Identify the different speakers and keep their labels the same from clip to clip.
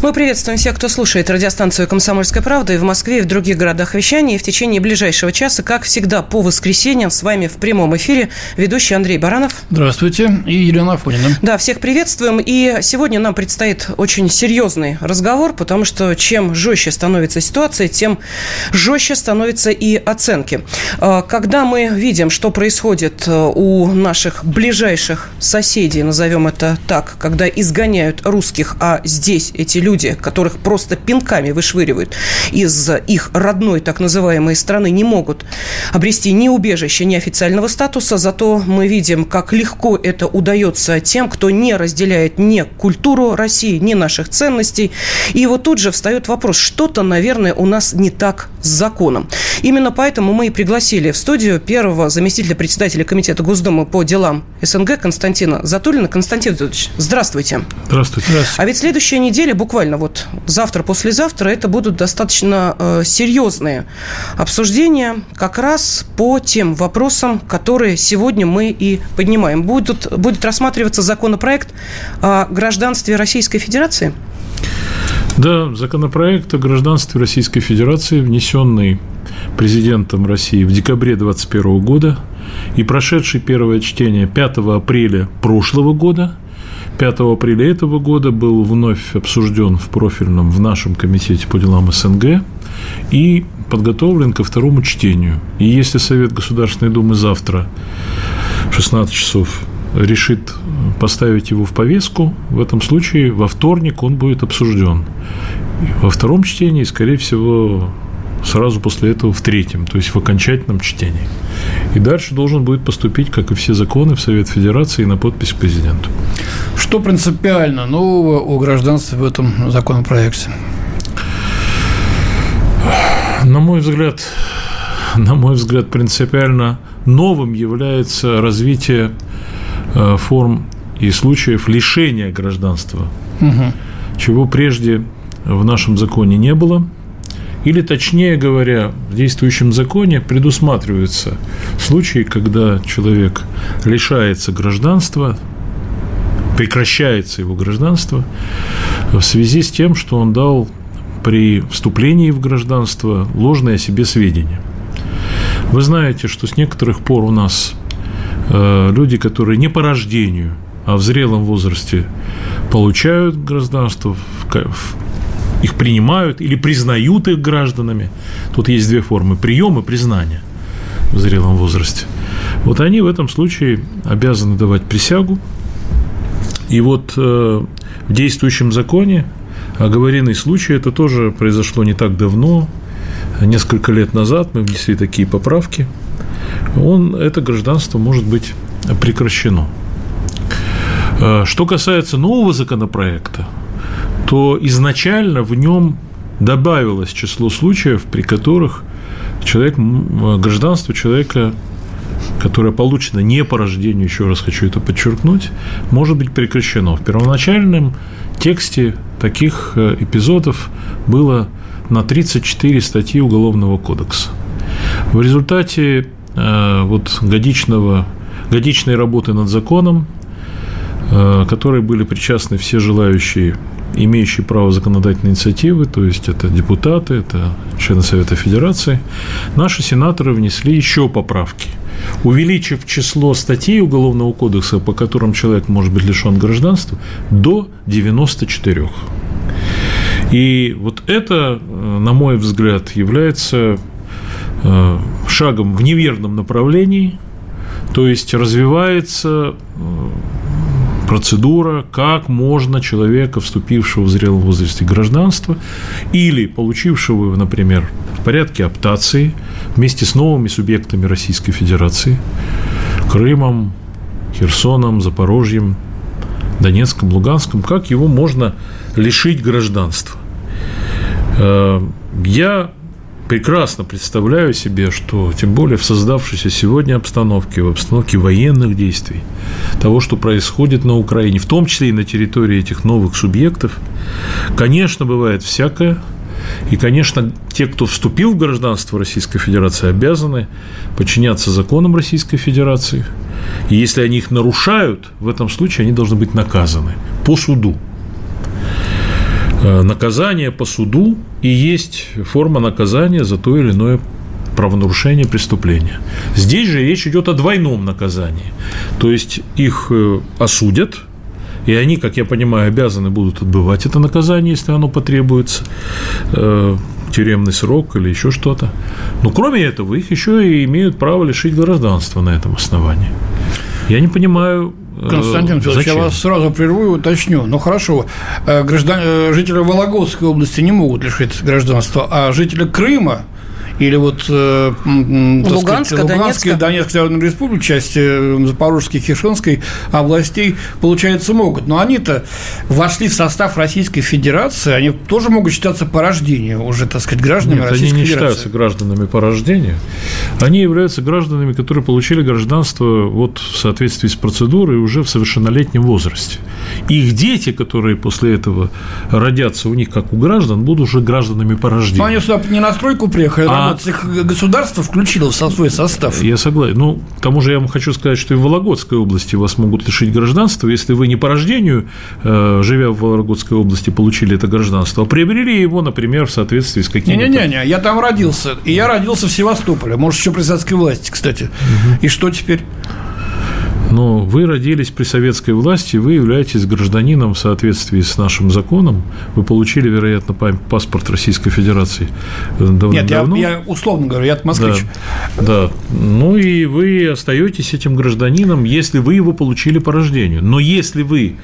Speaker 1: Мы приветствуем всех, кто слушает радиостанцию «Комсомольская правда» и в Москве, и в других городах вещания. И в течение ближайшего часа, как всегда, по воскресеньям с вами в прямом эфире ведущий Андрей Баранов.
Speaker 2: Здравствуйте. И Елена Афонина.
Speaker 1: Да, всех приветствуем. И сегодня нам предстоит очень серьезный разговор, потому что чем жестче становится ситуация, тем жестче становятся и оценки. А, когда мы видим, что происходит э, у наших ближайших соседей, назовем это так, когда изгоняют русских, а здесь эти люди люди, которых просто пинками вышвыривают из их родной так называемой страны, не могут обрести ни убежище, ни официального статуса. Зато мы видим, как легко это удается тем, кто не разделяет ни культуру России, ни наших ценностей. И вот тут же встает вопрос, что-то, наверное, у нас не так с законом. Именно поэтому мы и пригласили в студию первого заместителя председателя Комитета Госдумы по делам СНГ Константина Затулина. Константин здравствуйте.
Speaker 2: Здравствуйте.
Speaker 1: А ведь следующая неделя буквально буквально вот завтра, послезавтра, это будут достаточно э, серьезные обсуждения как раз по тем вопросам, которые сегодня мы и поднимаем. Будут, будет рассматриваться законопроект о гражданстве Российской Федерации?
Speaker 2: Да, законопроект о гражданстве Российской Федерации, внесенный президентом России в декабре 2021 года и прошедший первое чтение 5 апреля прошлого года – 5 апреля этого года был вновь обсужден в профильном в нашем комитете по делам СНГ и подготовлен ко второму чтению. И если Совет Государственной Думы завтра в 16 часов решит поставить его в повестку, в этом случае во вторник он будет обсужден. Во втором чтении, скорее всего, сразу после этого в третьем, то есть в окончательном чтении. И дальше должен будет поступить, как и все законы, в Совет Федерации на подпись президенту. Что принципиально нового о гражданстве в этом законопроекте? На мой взгляд, на мой взгляд, принципиально новым является развитие э, форм и случаев лишения гражданства, угу. чего прежде в нашем законе не было – или, точнее говоря, в действующем законе предусматриваются случаи, когда человек лишается гражданства, прекращается его гражданство в связи с тем, что он дал при вступлении в гражданство ложное о себе сведения. Вы знаете, что с некоторых пор у нас э, люди, которые не по рождению, а в зрелом возрасте получают гражданство в их принимают или признают их гражданами. Тут есть две формы – прием и признание в зрелом возрасте. Вот они в этом случае обязаны давать присягу. И вот э, в действующем законе оговоренный случай, это тоже произошло не так давно, несколько лет назад мы внесли такие поправки, он, это гражданство может быть прекращено. Э, что касается нового законопроекта, то изначально в нем добавилось число случаев, при которых человек, гражданство человека, которое получено не по рождению, еще раз хочу это подчеркнуть, может быть прекращено. В первоначальном тексте таких э, эпизодов было на 34 статьи Уголовного кодекса. В результате э, вот годичного, годичной работы над законом, э, которой были причастны все желающие имеющие право законодательной инициативы, то есть это депутаты, это члены Совета Федерации, наши сенаторы внесли еще поправки, увеличив число статей Уголовного кодекса, по которым человек может быть лишен гражданства, до 94. И вот это, э, на мой взгляд, является э, шагом в неверном направлении, то есть развивается э, процедура, как можно человека, вступившего в зрелом возрасте гражданства или получившего его, например, в порядке аптации вместе с новыми субъектами Российской Федерации, Крымом, Херсоном, Запорожьем, Донецком, Луганском, как его можно лишить гражданства. Э, я прекрасно представляю себе, что тем более в создавшейся сегодня обстановке, в обстановке военных действий, того, что происходит на Украине, в том числе и на территории этих новых субъектов, конечно, бывает всякое. И, конечно, те, кто вступил в гражданство Российской Федерации, обязаны подчиняться законам Российской Федерации. И если они их нарушают, в этом случае они должны быть наказаны по суду. Э, наказание по суду и есть форма наказания за то или иное правонарушение, преступления. Здесь же речь идет о двойном наказании. То есть их э, осудят, и они, как я понимаю, обязаны будут отбывать это наказание, если оно потребуется, э, тюремный срок или еще что-то. Но кроме этого, их еще и имеют право лишить гражданства на этом основании. Я не понимаю,
Speaker 3: Константин Федорович, я вас сразу прерву и уточню. Ну хорошо, э, граждан... Э, жители Вологодской области не могут лишить гражданства, а жители Крыма или вот э,
Speaker 1: Луганска,
Speaker 3: сказать, Луганской, Донецкой Народной Республики, части э, Запорожской, Херсонской областей, получается, могут. Но они-то вошли в состав Российской Федерации, они тоже могут считаться по рождению уже, так сказать, гражданами
Speaker 2: Нет,
Speaker 3: Российской
Speaker 2: они не
Speaker 3: Федерации.
Speaker 2: считаются гражданами по рождению. Они являются гражданами, которые получили гражданство вот в соответствии с процедурой уже в совершеннолетнем возрасте. Их дети, которые после этого родятся у них как у граждан, будут уже гражданами по рождению.
Speaker 3: Но они сюда не на стройку приехали, а вот государство включило в свой состав.
Speaker 2: Я согласен. Ну, к тому же я вам хочу сказать, что и в Вологодской области вас могут лишить гражданства, если вы не по рождению, э, живя в Вологодской области, получили это гражданство, а приобрели его, например, в соответствии с какими-то...
Speaker 3: Не-не-не, я там родился. И я родился в Севастополе. Может, еще при советской власти, кстати. Угу. И что теперь?
Speaker 2: Но вы родились при советской власти, вы являетесь гражданином в соответствии с нашим законом, вы получили, вероятно, паспорт Российской Федерации
Speaker 3: давно Нет, я, я условно говорю, я москвич.
Speaker 2: Да, да, ну и вы остаетесь этим гражданином, если вы его получили по рождению. Но если вы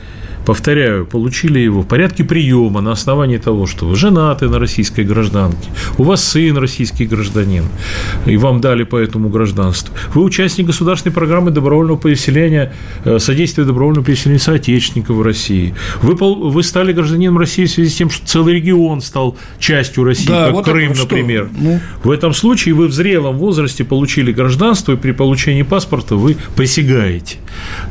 Speaker 2: повторяю, получили его в порядке приема на основании того, что вы женаты на российской гражданке, у вас сын российский гражданин, и вам дали по этому гражданству. Вы участник государственной программы добровольного переселения, э, содействия добровольного переселения соотечественников в России. Вы, вы стали гражданином России в связи с тем, что целый регион стал частью России, да, как вот Крым, например. Ну. В этом случае вы в зрелом возрасте получили гражданство, и при получении паспорта вы присягаете.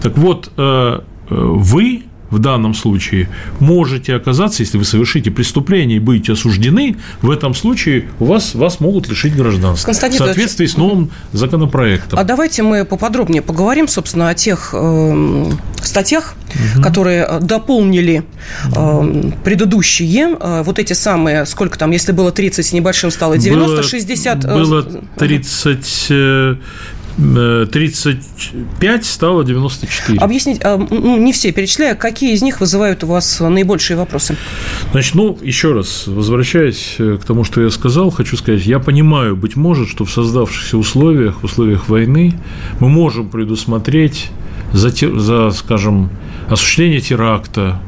Speaker 2: Так вот, э, э, вы в данном случае можете оказаться, если вы совершите преступление и будете осуждены, в этом случае у вас, вас могут лишить гражданства. Константин в соответствии с новым законопроектом.
Speaker 1: А давайте мы поподробнее поговорим, собственно, о тех э, статьях, угу. которые дополнили э, предыдущие, э, вот эти самые, сколько там, если было 30 с небольшим, стало 90, было, 60...
Speaker 2: Э, было 30 35 стало 94.
Speaker 1: Объяснить, а, ну, не все перечисляю, какие из них вызывают у вас наибольшие вопросы?
Speaker 2: Значит, ну, еще раз, возвращаясь э, к тому, что я сказал, хочу сказать, я понимаю, быть может, что в создавшихся условиях, в условиях войны мы можем предусмотреть за, за скажем, осуществление теракта,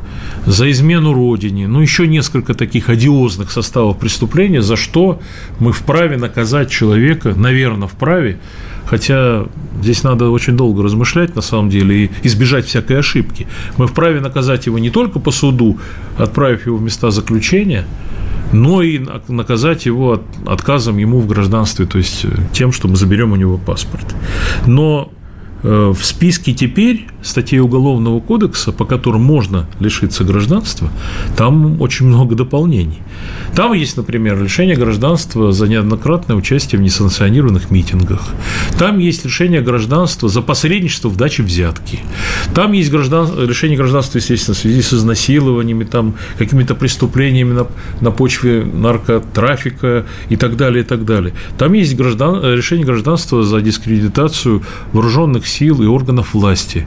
Speaker 2: за измену родине, ну, еще несколько таких одиозных составов преступления, за что мы вправе наказать человека, наверное, вправе, хотя здесь надо очень долго размышлять, на самом деле, и избежать всякой ошибки. Мы вправе наказать его не только по суду, отправив его в места заключения, но и наказать его отказом ему в гражданстве, то есть тем, что мы заберем у него паспорт. Но Э, в списке теперь статей Уголовного кодекса, по которым можно лишиться гражданства, там очень много дополнений. Там есть, например, лишение гражданства за неоднократное участие в несанкционированных митингах. Там есть лишение гражданства за посредничество в даче взятки. Там есть граждан... лишение гражданства, естественно, в связи с изнасилованиями, там, какими-то преступлениями на, на почве наркотрафика и так далее, и так далее. Там есть граждан... решение гражданства за дискредитацию вооруженных сил и органов власти.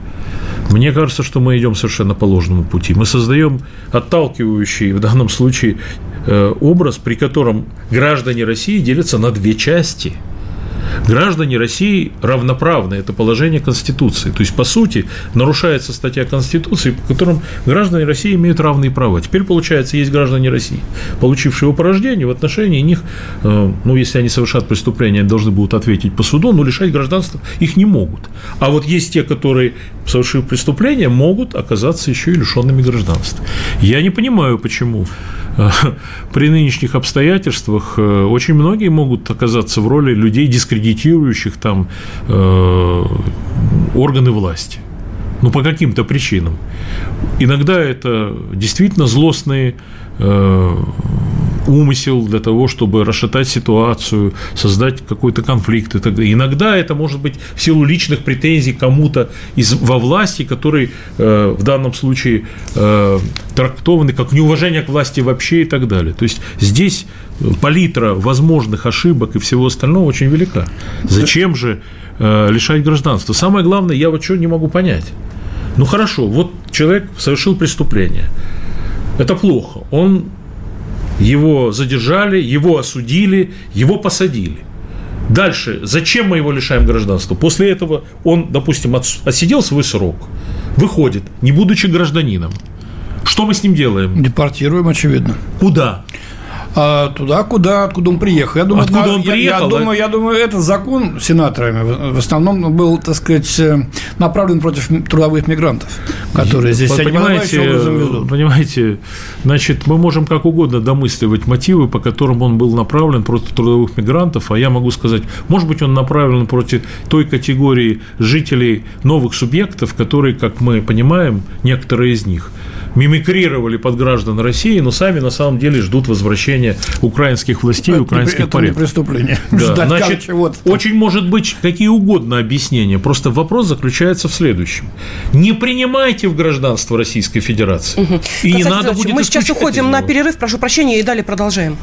Speaker 2: Мне кажется, что мы идем совершенно по ложному пути. Мы создаем отталкивающий в данном случае э, образ, при котором граждане России делятся на две части. Граждане России равноправны, это положение Конституции. То есть, по сути, нарушается статья Конституции, по которым граждане России имеют равные права. Теперь, получается, есть граждане России, получившие его по рождению, в отношении них, э, ну, если они совершат преступление, они должны будут ответить по суду, но лишать гражданства их не могут. А вот есть те, которые, совершив преступление, могут оказаться еще и лишенными гражданства. Я не понимаю, почему э, при нынешних обстоятельствах э, очень многие могут оказаться в роли людей, дискредитирующих там э, органы власти. Ну, по каким-то причинам. Иногда это действительно злостные умысел для того, чтобы расшатать ситуацию, создать какой-то конфликт и так далее. Иногда это может быть в силу личных претензий кому-то из, во власти, который э, в данном случае э, трактованы как неуважение к власти вообще и так далее. То есть здесь палитра возможных ошибок и всего остального очень велика. Зачем же э, лишать гражданства? Самое главное, я вот что не могу понять. Ну хорошо, вот человек совершил преступление. Это плохо. Он его задержали, его осудили, его посадили. Дальше, зачем мы его лишаем гражданства? После этого он, допустим, отсидел свой срок, выходит, не будучи гражданином. Что мы с ним делаем?
Speaker 3: Депортируем, очевидно.
Speaker 2: Куда?
Speaker 3: А, туда, куда, откуда он приехал.
Speaker 2: Я думаю, откуда он я, приехал?
Speaker 3: Я, думаю, я думаю, этот закон сенаторами в основном был, так сказать, э, направлен против трудовых мигрантов, которые здесь
Speaker 2: Вы понимаете, понимаете, значит, мы можем как угодно домысливать мотивы, по которым он был направлен против трудовых мигрантов, а я могу сказать, может быть, он направлен против той категории жителей новых субъектов, которые, как мы понимаем, некоторые из них мимикрировали под граждан России, но сами на самом деле ждут возвращения украинских властей, это, украинских это порядков.
Speaker 3: Не преступление.
Speaker 2: Да. Ждать Значит, очень может быть какие угодно объяснения. Просто вопрос заключается в следующем: не принимайте в гражданство Российской Федерации, угу. и не надо будет.
Speaker 1: Мы сейчас уходим на перерыв, прошу прощения, и далее продолжаем.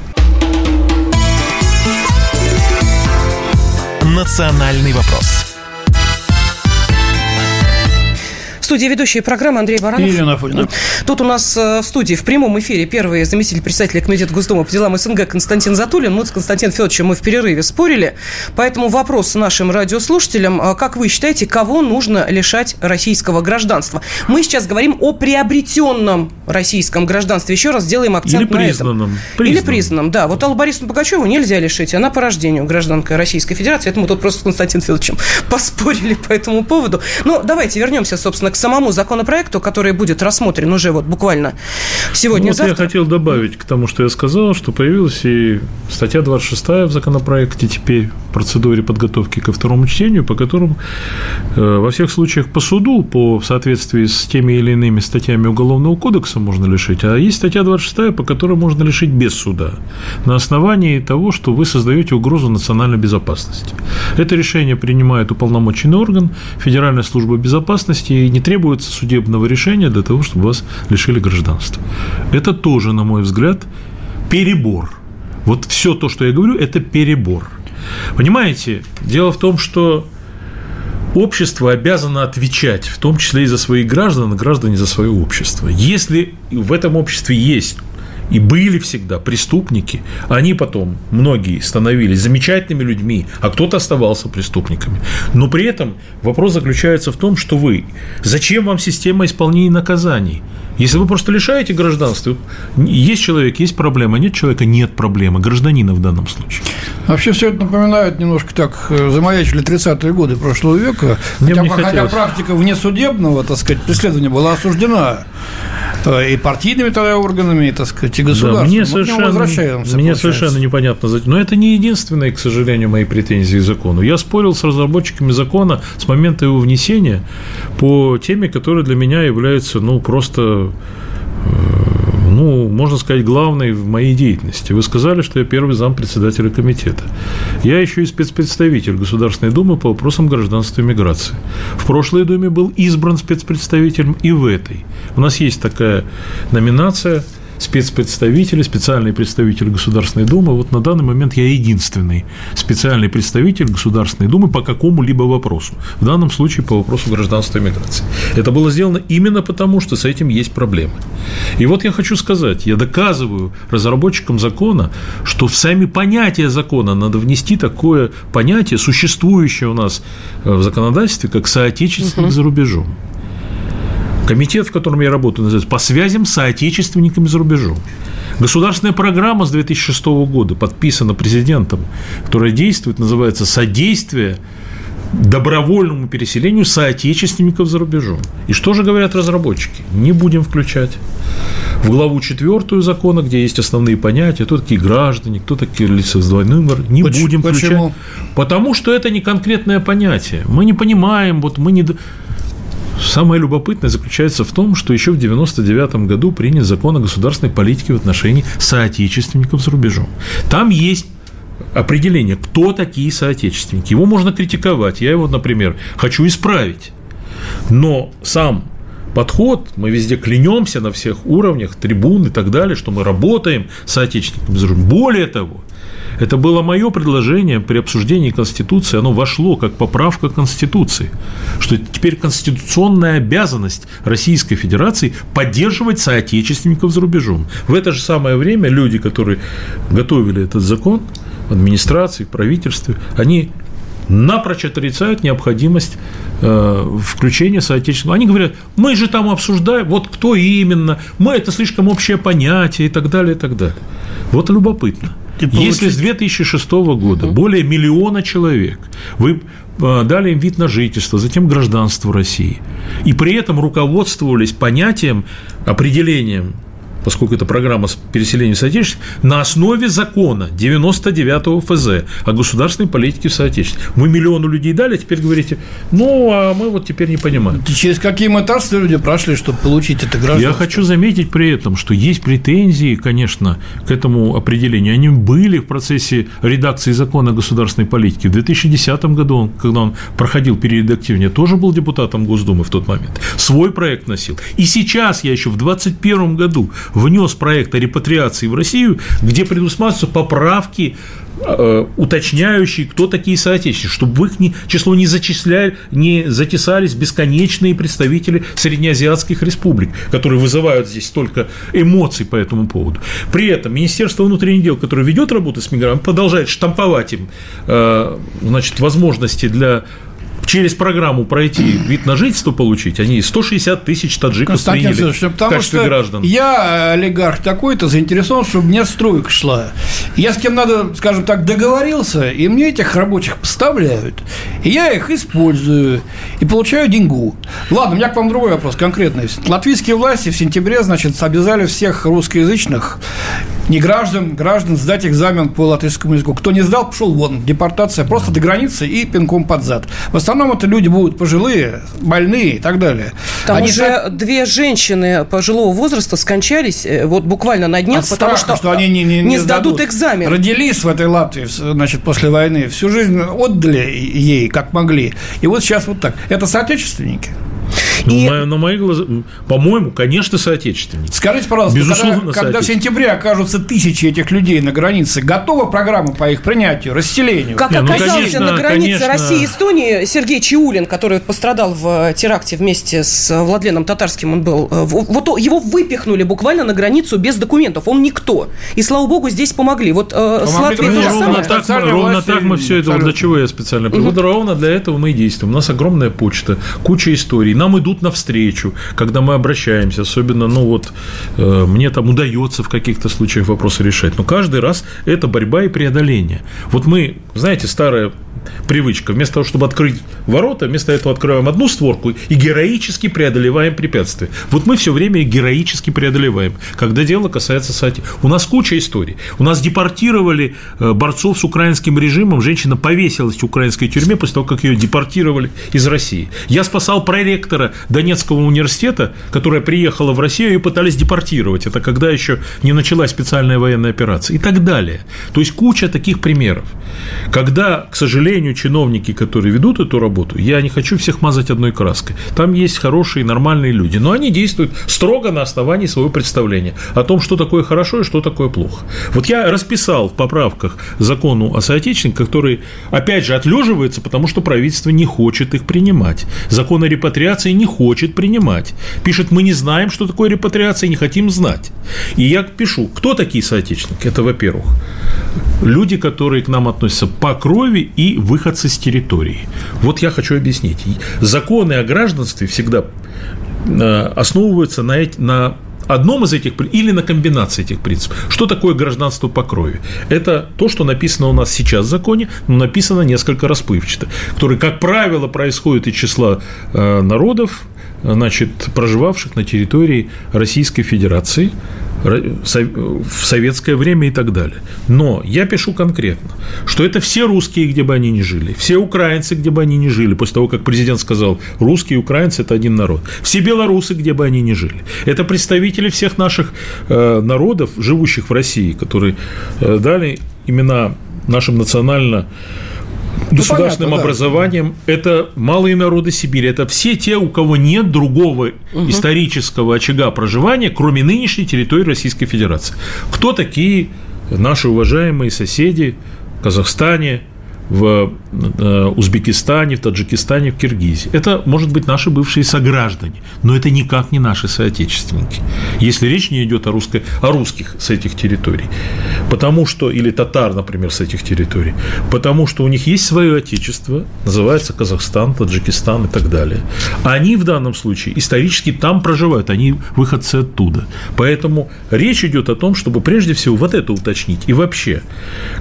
Speaker 4: Национальный вопрос
Speaker 1: В студии ведущие программы Андрей Баранов.
Speaker 3: И Елена Фонина.
Speaker 1: Тут у нас э, в студии в прямом эфире первый заместитель председателя Комитета Госдумы по делам СНГ Константин Затулин. Мы с Константином Федоровичем мы в перерыве спорили. Поэтому вопрос нашим радиослушателям. А как вы считаете, кого нужно лишать российского гражданства? Мы сейчас говорим о приобретенном российском гражданстве. Еще раз сделаем акцент
Speaker 2: Или признанном.
Speaker 1: на этом. Признанном. Или признанном, да. Вот Аллу Борисовну Пугачеву нельзя лишить. Она по рождению гражданка Российской Федерации. Это мы тут просто с Константином Федоровичем поспорили по этому поводу. Но давайте вернемся, собственно, к самому законопроекту, который будет рассмотрен уже вот буквально сегодня-завтра.
Speaker 2: Ну, вот я хотел добавить к тому, что я сказал, что появилась и статья 26 в законопроекте теперь в процедуре подготовки ко второму чтению, по которому э, во всех случаях по суду, по соответствии с теми или иными статьями Уголовного кодекса можно лишить, а есть статья 26, по которой можно лишить без суда, на основании того, что вы создаете угрозу национальной безопасности. Это решение принимает уполномоченный орган, Федеральная служба безопасности, и не требуется судебного решения для того, чтобы вас лишили гражданства. Это тоже, на мой взгляд, перебор. Вот все то, что я говорю, это перебор. Понимаете, дело в том, что общество обязано отвечать, в том числе и за своих граждан, а граждане за свое общество. Если в этом обществе есть и были всегда преступники, они потом, многие, становились замечательными людьми, а кто-то оставался преступниками. Но при этом вопрос заключается в том, что вы, зачем вам система исполнения наказаний? Если вы просто лишаете гражданства, есть человек, есть проблема, нет человека, нет проблемы, гражданина в данном случае.
Speaker 3: Вообще все это напоминает немножко так, э, замаячили 30-е годы прошлого века, хотя, хотя практика внесудебного, так сказать, преследования была осуждена э, и партийными тогда органами, и, так сказать, и государством. Да,
Speaker 2: мне совершенно, возвращаемся, мне совершенно непонятно. Но это не единственные, к сожалению, мои претензии к закону. Я спорил с разработчиками закона с момента его внесения по теме, которая для меня является, ну, просто ну, можно сказать, главной в моей деятельности. Вы сказали, что я первый зам председателя комитета. Я еще и спецпредставитель Государственной Думы по вопросам гражданства и миграции. В прошлой Думе был избран спецпредставителем и в этой. У нас есть такая номинация спецпредставители, специальные представители Государственной Думы. Вот на данный момент я единственный специальный представитель Государственной Думы по какому-либо вопросу. В данном случае по вопросу гражданства и миграции. Это было сделано именно потому, что с этим есть проблемы. И вот я хочу сказать, я доказываю разработчикам закона, что в сами понятия закона надо внести такое понятие, существующее у нас э, в законодательстве, как соотечественник угу. за рубежом. Комитет, в котором я работаю, называется «По связям с соотечественниками за рубежом». Государственная программа с 2006 года подписана президентом, которая действует, называется «Содействие добровольному переселению соотечественников за рубежом. И что же говорят разработчики? Не будем включать. В главу четвертую закона, где есть основные понятия, кто такие граждане, кто такие лица с двойным, не почему, будем включать. Почему? Потому что это не конкретное понятие. Мы не понимаем, вот мы не... Самое любопытное заключается в том, что еще в 1999 году принят закон о государственной политике в отношении соотечественников за рубежом. Там есть определение, кто такие соотечественники. Его можно критиковать. Я его, например, хочу исправить. Но сам подход, мы везде клянемся на всех уровнях, трибун и так далее, что мы работаем с соотечественниками. Более того, это было мое предложение при обсуждении Конституции, оно вошло как поправка Конституции, что теперь конституционная обязанность Российской Федерации поддерживать соотечественников за рубежом. В это же самое время люди, которые готовили этот закон, администрации, правительстве, они напрочь отрицают необходимость э, включения соотечественного. Они говорят, мы же там обсуждаем, вот кто именно, мы это слишком общее понятие и так далее, и так далее. Вот любопытно. Если с 2006 года угу. более миллиона человек вы э, дали им вид на жительство, затем гражданство России, и при этом руководствовались понятием, определением поскольку это программа переселения соотечественников, на основе закона 99 ФЗ о государственной политике в соотечественниках. Мы миллиону людей дали, а теперь говорите, ну, а мы вот теперь не понимаем.
Speaker 3: Через какие мытарства люди прошли, чтобы получить это гражданство?
Speaker 2: Я хочу заметить при этом, что есть претензии, конечно, к этому определению. Они были в процессе редакции закона о государственной политике. В 2010 году, когда он проходил перередактирование, тоже был депутатом Госдумы в тот момент. Свой проект носил. И сейчас я еще в 2021 году внес проект о репатриации в Россию, где предусматриваются поправки э, уточняющие, кто такие соотечественники, чтобы в их число не, зачисляли, не затесались бесконечные представители среднеазиатских республик, которые вызывают здесь столько эмоций по этому поводу. При этом Министерство внутренних дел, которое ведет работу с мигрантами, продолжает штамповать им э, значит, возможности для через программу пройти вид на жительство получить, они 160 тысяч таджиков
Speaker 3: Константин приняли потому в качестве что граждан. Я, олигарх такой-то, заинтересован, чтобы меня стройка шла. Я с кем надо, скажем так, договорился, и мне этих рабочих поставляют, и я их использую, и получаю деньгу. Ладно, у меня к вам другой вопрос конкретный. Латвийские власти в сентябре, значит, обязали всех русскоязычных не граждан, граждан сдать экзамен по латышскому языку. Кто не сдал, пошел вон, депортация, просто до границы и пинком под зад. В основном это люди будут пожилые, больные и так далее.
Speaker 1: Там они уже так... две женщины пожилого возраста скончались э, вот буквально на днях,
Speaker 3: От потому страха, что, что они не, не, не
Speaker 1: сдадут экзамен.
Speaker 3: Родились в этой Латвии, значит, после войны, всю жизнь отдали ей, как могли. И вот сейчас вот так. Это соотечественники.
Speaker 2: Ну, и... на, на мои глаза, по-моему, конечно, соотечественники.
Speaker 3: Скажите, пожалуйста, Безусловно, когда, когда в сентябре окажутся тысячи этих людей на границе, готова программа по их принятию, расселению?
Speaker 1: Как Не, ну, оказался конечно, на границе конечно... России и Эстонии Сергей Чиулин, который пострадал в теракте вместе с Владленом Татарским, он был, э, вот его выпихнули буквально на границу без документов, он никто. И, слава богу, здесь помогли. Вот э, с Латвией
Speaker 2: то же ровно Так, мы, ровно так мы все это, вот для чего я специально приводу, угу. ровно для этого мы и действуем. У нас огромная почта, куча историй. Нам идут навстречу, когда мы обращаемся, особенно, ну вот, э, мне там удается в каких-то случаях вопросы решать, но каждый раз это борьба и преодоление. Вот мы, знаете, старая привычка. Вместо того, чтобы открыть ворота, вместо этого открываем одну створку и героически преодолеваем препятствия. Вот мы все время героически преодолеваем, когда дело касается сати. У нас куча историй. У нас депортировали э, борцов с украинским режимом, женщина повесилась в украинской тюрьме после того, как ее депортировали из России. Я спасал проректора Донецкого университета, которая приехала в Россию и пытались депортировать. Это когда еще не началась специальная военная операция и так далее. То есть куча таких примеров, когда, к сожалению, сожалению, чиновники, которые ведут эту работу, я не хочу всех мазать одной краской. Там есть хорошие, нормальные люди, но они действуют строго на основании своего представления о том, что такое хорошо и что такое плохо. Вот я расписал в поправках закону о соотечественниках, который, опять же, отлеживается, потому что правительство не хочет их принимать. Закон о репатриации не хочет принимать. Пишет, мы не знаем, что такое репатриация, не хотим знать. И я пишу, кто такие соотечественники? Это, во-первых, люди, которые к нам относятся по крови и выходцы с территории. Вот я хочу объяснить. Законы о гражданстве всегда э, основываются на, на одном из этих или на комбинации этих принципов. Что такое гражданство по крови? Это то, что написано у нас сейчас в законе, но написано несколько расплывчато, которое, как правило, происходит из числа э, народов, значит, проживавших на территории Российской Федерации, в советское время и так далее. Но я пишу конкретно, что это все русские, где бы они ни жили, все украинцы, где бы они ни жили, после того, как президент сказал, русские и украинцы – это один народ, все белорусы, где бы они ни жили. Это представители всех наших э, народов, живущих в России, которые э, дали имена нашим национально государственным ну, понятно, образованием. Да. Это малые народы Сибири. Это все те, у кого нет другого угу. исторического очага проживания, кроме нынешней территории Российской Федерации. Кто такие наши уважаемые соседи в Казахстане, в э, Узбекистане, в Таджикистане, в Киргизии. Это, может быть, наши бывшие сограждане, но это никак не наши соотечественники. Если речь не идет о, русской, о русских с этих территорий, потому что, или татар, например, с этих территорий, потому что у них есть свое отечество, называется Казахстан, Таджикистан и так далее. Они в данном случае исторически там проживают, они выходцы оттуда. Поэтому речь идет о том, чтобы прежде всего вот это уточнить. И вообще,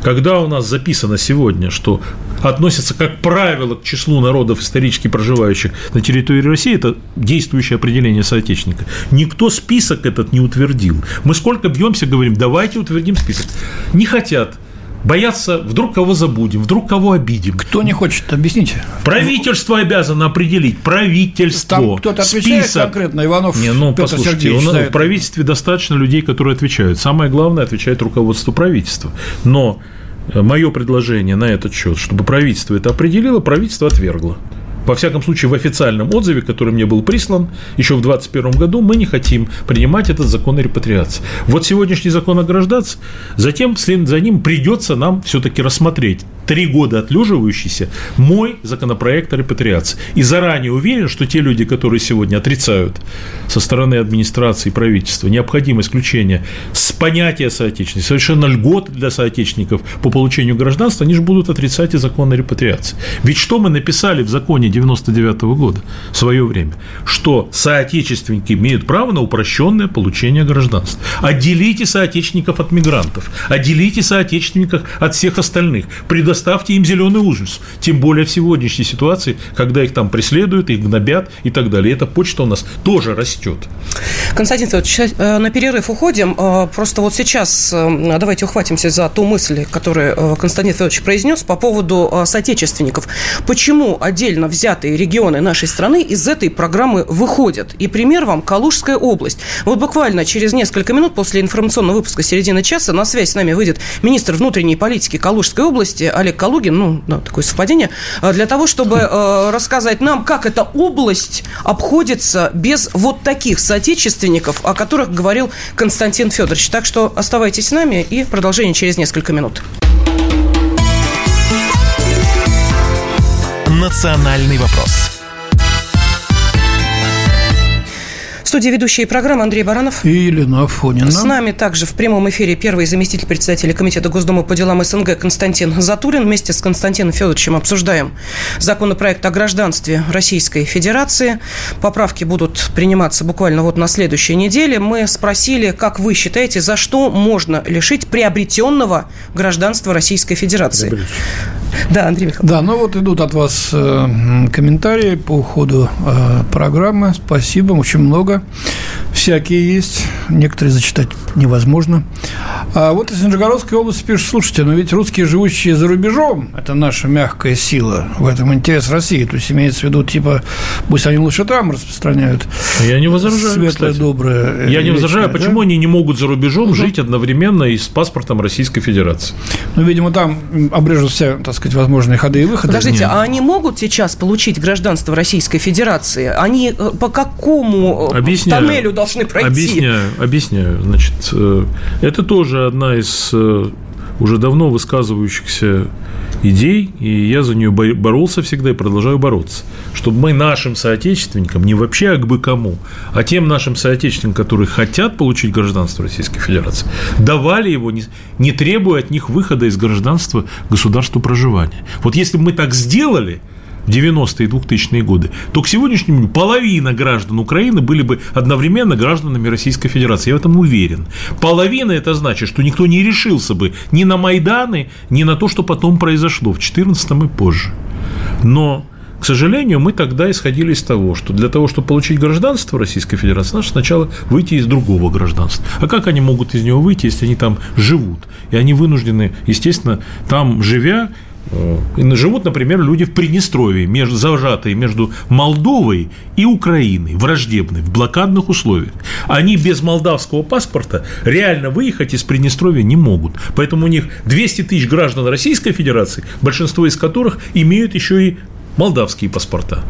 Speaker 2: когда у нас записано сегодня, что относятся, как правило, к числу народов, исторически проживающих на территории России, это действующее определение соотечественника, никто список этот не утвердил. Мы сколько бьемся, говорим, давайте утвердим список. Не хотят боятся, вдруг кого забудем, вдруг кого обидим.
Speaker 3: Кто не хочет, объясните.
Speaker 2: Правительство обязано определить, правительство.
Speaker 3: Там кто-то отвечает Список. конкретно, Иванов
Speaker 2: не, ну, Петр послушайте, у нас, в правительстве достаточно людей, которые отвечают. Самое главное, отвечает руководство правительства. Но мое предложение на этот счет, чтобы правительство это определило, правительство отвергло. Во всяком случае, в официальном отзыве, который мне был прислан еще в 2021 году, мы не хотим принимать этот закон о репатриации. Вот сегодняшний закон о гражданстве, затем вслед за ним придется нам все-таки рассмотреть три года отлеживающийся мой законопроект о репатриации. И заранее уверен, что те люди, которые сегодня отрицают со стороны администрации и правительства необходимость исключения с понятия соотечественности, совершенно льгот для соотечественников по получению гражданства, они же будут отрицать и закон о репатриации. Ведь что мы написали в законе 99 -го года в свое время? Что соотечественники имеют право на упрощенное получение гражданства. Отделите соотечественников от мигрантов, отделите соотечественников от всех остальных, предоставьте им зеленый ужас. Тем более в сегодняшней ситуации, когда их там преследуют, их гнобят и так далее. Эта почта у нас тоже растет.
Speaker 1: Константин Федорович, э, на перерыв уходим. Э, просто вот сейчас э, давайте ухватимся за ту мысль, которую Константин Федорович произнес по поводу соотечественников. Почему отдельно взятые регионы нашей страны из этой программы выходят? И пример вам Калужская область. Вот буквально через несколько минут после информационного выпуска середины часа на связь с нами выйдет министр внутренней политики Калужской области Олег Калугин, ну, да, такое совпадение, а, для того, чтобы э, рассказать нам, как эта область обходится без вот таких соотечественников, о которых говорил Константин Федорович. Так что оставайтесь с нами и продолжение через несколько минут.
Speaker 4: Национальный вопрос
Speaker 1: студии ведущие программы Андрей Баранов
Speaker 3: и Елена Афонина.
Speaker 1: С нами также в прямом эфире первый заместитель председателя Комитета Госдумы по делам СНГ Константин Затулин. Вместе с Константином Федоровичем обсуждаем законопроект о гражданстве Российской Федерации. Поправки будут приниматься буквально вот на следующей неделе. Мы спросили, как вы считаете, за что можно лишить приобретенного гражданства Российской Федерации?
Speaker 3: Да, Андрей Михайлович. Да, ну вот идут от вас э, комментарии по ходу э, программы. Спасибо, очень много всякие есть, некоторые зачитать невозможно. А вот из Нижегородской области пишут, слушайте, но ведь русские, живущие за рубежом, это наша мягкая сила, в этом интерес России. То есть имеется в виду, типа, пусть они лучше там распространяют.
Speaker 2: Я не возражаю,
Speaker 3: Светлое,
Speaker 2: кстати.
Speaker 3: доброе.
Speaker 2: Я не возражаю,
Speaker 3: вечное,
Speaker 2: почему
Speaker 3: да?
Speaker 2: они не могут за рубежом жить одновременно и с паспортом Российской Федерации?
Speaker 3: Ну, видимо, там обрежут все, так сказать, возможные ходы и выходы.
Speaker 1: Подождите,
Speaker 2: Нет.
Speaker 1: а они могут сейчас получить гражданство Российской Федерации? Они э, по какому э,
Speaker 2: Объясняю.
Speaker 1: тоннелю должны пройти?
Speaker 2: Объясняю, объясняю. Значит, э, это тоже одна из уже давно высказывающихся идей, и я за нее бо- боролся всегда и продолжаю бороться, чтобы мы нашим соотечественникам, не вообще а бы кому, а тем нашим соотечественникам, которые хотят получить гражданство Российской Федерации, давали его, не, не требуя от них выхода из гражданства государства проживания. Вот если бы мы так сделали, в 90-е и 2000-е годы, то к сегодняшнему дню половина граждан Украины были бы одновременно гражданами Российской Федерации. Я в этом уверен. Половина – это значит, что никто не решился бы ни на Майданы, ни на то, что потом произошло в 14-м и позже. Но к сожалению, мы тогда исходили из того, что для того, чтобы получить гражданство Российской Федерации, надо сначала выйти из другого гражданства. А как они могут из него выйти, если они там живут? И они вынуждены, естественно, там живя, живут, например, люди в Приднестровье, между, зажатые между Молдовой и Украиной, враждебной, в блокадных условиях. Они без молдавского паспорта реально выехать из Приднестровья не могут. Поэтому у них 200 тысяч граждан Российской Федерации, большинство из которых имеют еще и молдавские паспорта.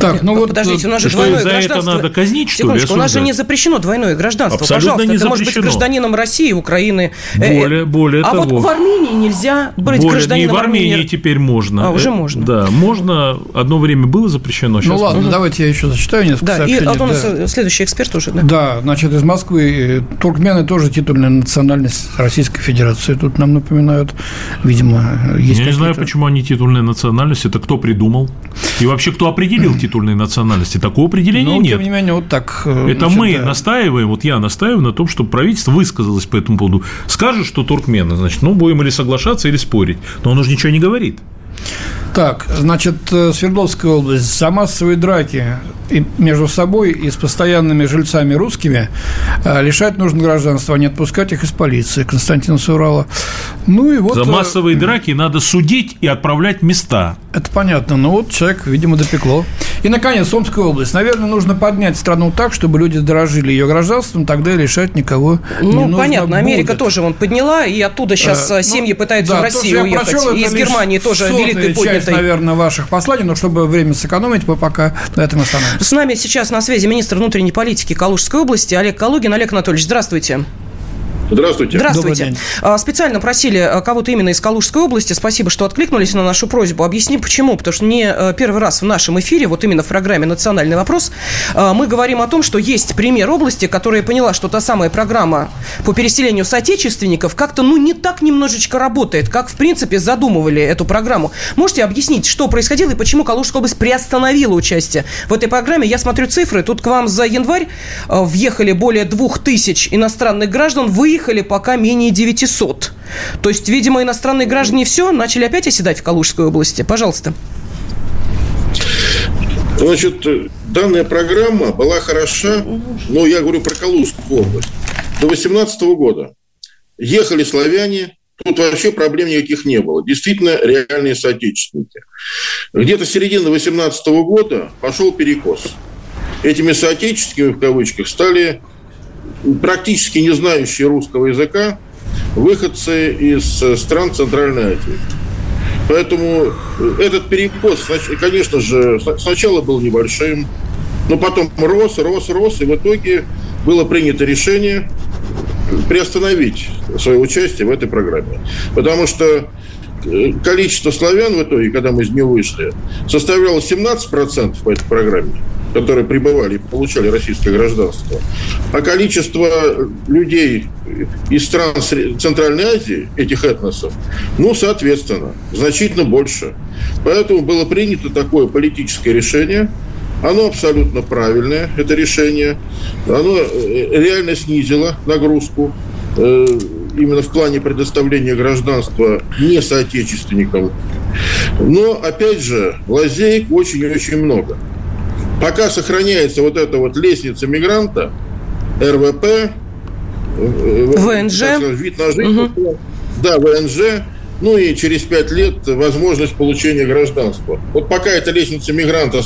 Speaker 3: Так, ну вот...
Speaker 1: Подождите, у нас же
Speaker 2: что,
Speaker 1: двойное
Speaker 2: за это
Speaker 1: гражданство.
Speaker 2: надо казнить, что ли,
Speaker 1: у нас же не запрещено двойное гражданство.
Speaker 2: Абсолютно
Speaker 1: Пожалуйста,
Speaker 2: не
Speaker 1: ты можешь быть гражданином России, Украины. Э,
Speaker 2: Более- более
Speaker 1: а
Speaker 2: того.
Speaker 1: вот в Армении нельзя быть
Speaker 2: Более, и
Speaker 1: гражданином
Speaker 2: в Армении
Speaker 1: Армении.
Speaker 2: теперь можно.
Speaker 1: А, уже
Speaker 2: Э,
Speaker 1: можно.
Speaker 2: Да, можно. Одно время было запрещено,
Speaker 3: Ну
Speaker 2: сейчас
Speaker 3: ладно, давайте я еще зачитаю несколько
Speaker 1: Да, и
Speaker 3: сообщений.
Speaker 1: а то у нас
Speaker 3: Да.
Speaker 1: э, следующий эксперт уже, да?
Speaker 3: Да, значит, из Москвы э, туркмены тоже титульная национальность Российской Федерации. Тут нам напоминают, видимо, есть
Speaker 2: Я не знаю, почему они титульная национальность. Это кто придумал? И вообще, кто определил титульные национальности? Такого определения
Speaker 3: Ну,
Speaker 2: нет.
Speaker 3: тем не менее, вот так. э,
Speaker 2: Это мы
Speaker 3: да.
Speaker 2: настаиваем, вот я настаиваю на том, чтобы правительство высказалось по этому поводу. Скажет, что туркмены, значит, ну, будем или соглашаться, или спорить. Но оно же ничего не говорит.
Speaker 3: Так, значит, э, Свердловская область за массовые драки и между собой и с постоянными жильцами русскими э, лишать нужно гражданства, а не отпускать их из полиции. Константина Сурала. Ну и вот...
Speaker 2: За
Speaker 3: э,
Speaker 2: массовые драки надо судить и отправлять места.
Speaker 3: Это понятно, но вот человек, видимо, допекло. И, наконец, Омская область. Наверное, нужно поднять страну так, чтобы люди дорожили ее гражданством, тогда и лишать никого не
Speaker 1: Ну,
Speaker 3: нужно
Speaker 1: понятно, Америка
Speaker 3: будет.
Speaker 1: тоже вон подняла, и оттуда сейчас
Speaker 3: Э,
Speaker 1: семьи
Speaker 3: ну,
Speaker 1: пытаются
Speaker 3: да,
Speaker 1: в Россию уехать.
Speaker 3: прочел,
Speaker 1: и из Германии тоже
Speaker 3: сотая
Speaker 1: великой
Speaker 3: часть,
Speaker 1: поднятой.
Speaker 3: наверное, ваших посланий, но чтобы время сэкономить, мы пока на этом остановимся.
Speaker 1: С нами сейчас на связи министр внутренней политики Калужской области Олег Калугин. Олег Анатольевич, здравствуйте.
Speaker 5: Здравствуйте.
Speaker 1: Здравствуйте. А, Специально просили а, кого-то именно из Калужской области. Спасибо, что откликнулись на нашу просьбу. Объясним, почему. Потому что не э, первый раз в нашем эфире, вот именно в программе «Национальный вопрос», а, мы говорим о том, что есть пример области, которая поняла, что та самая программа по переселению соотечественников как-то, ну, не так немножечко работает, как, в принципе, задумывали эту программу. Можете объяснить, что происходило и почему Калужская область приостановила участие в этой программе? Я смотрю цифры. Тут к вам за январь въехали более двух тысяч иностранных граждан, выехали пока менее 900. То есть, видимо, иностранные граждане все, начали опять оседать в Калужской области. Пожалуйста.
Speaker 5: Значит, э, данная программа была хороша, ну, я говорю про Калужскую область, до 2018 года. Ехали славяне, тут вообще проблем никаких не было. Действительно, реальные соотечественники. Где-то с середины 2018 года пошел перекос. Этими соотечественниками, в кавычках, стали практически не знающие русского языка выходцы из э, стран Центральной Азии. Поэтому э, этот перекос, конечно же, сначала был небольшим, но потом рос, рос, рос, и в итоге было принято решение приостановить свое участие в этой программе. Потому что э, количество славян в итоге, когда мы из нее вышли, составляло 17% по этой программе, которые прибывали получали российское гражданство. А количество людей из стран Центральной Азии, этих этносов, ну, соответственно, значительно больше. Поэтому было принято такое политическое решение. Оно абсолютно правильное, это решение. Оно э, реально снизило нагрузку э, именно в плане предоставления гражданства не соотечественникам. Но, опять же, лазеек очень и очень много. Пока сохраняется вот эта вот лестница мигранта, РВП,
Speaker 1: ВНЖ. Сказать,
Speaker 5: вид на жизнь. Угу. Да, ВНЖ. Ну и через пять лет возможность получения гражданства. Вот пока эта лестница мигранта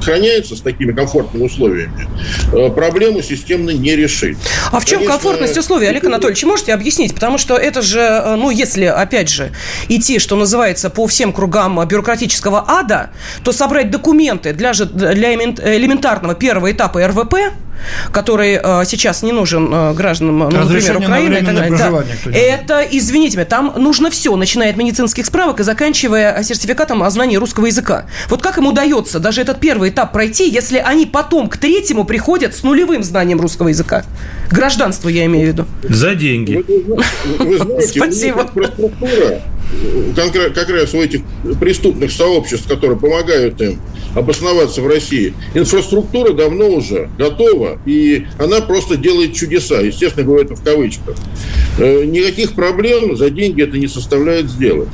Speaker 5: сохраняется с такими комфортными условиями, э, проблему системно не решить.
Speaker 1: А в чем Конечно, комфортность условий, Олег Анатольевич, можете объяснить? Потому что это же, э, ну, если, опять же, идти, что называется, по всем кругам бюрократического ада, то собрать документы для, для элементарного первого этапа РВП – который э, сейчас не нужен э, гражданам, ну, например, Украины. И так далее. Да. Это, извините меня, там нужно все, начиная от медицинских справок и заканчивая сертификатом о знании русского языка. Вот как им удается даже этот первый этап пройти, если они потом к третьему приходят с нулевым знанием русского языка? Гражданство я имею в виду.
Speaker 2: За деньги.
Speaker 5: Вы знаете, Спасибо. Как раз у этих преступных сообществ, которые помогают им обосноваться в России, инфраструктура давно уже готова, и она просто делает чудеса. Естественно, говорю это в кавычках. Э, никаких проблем за деньги это не составляет сделать.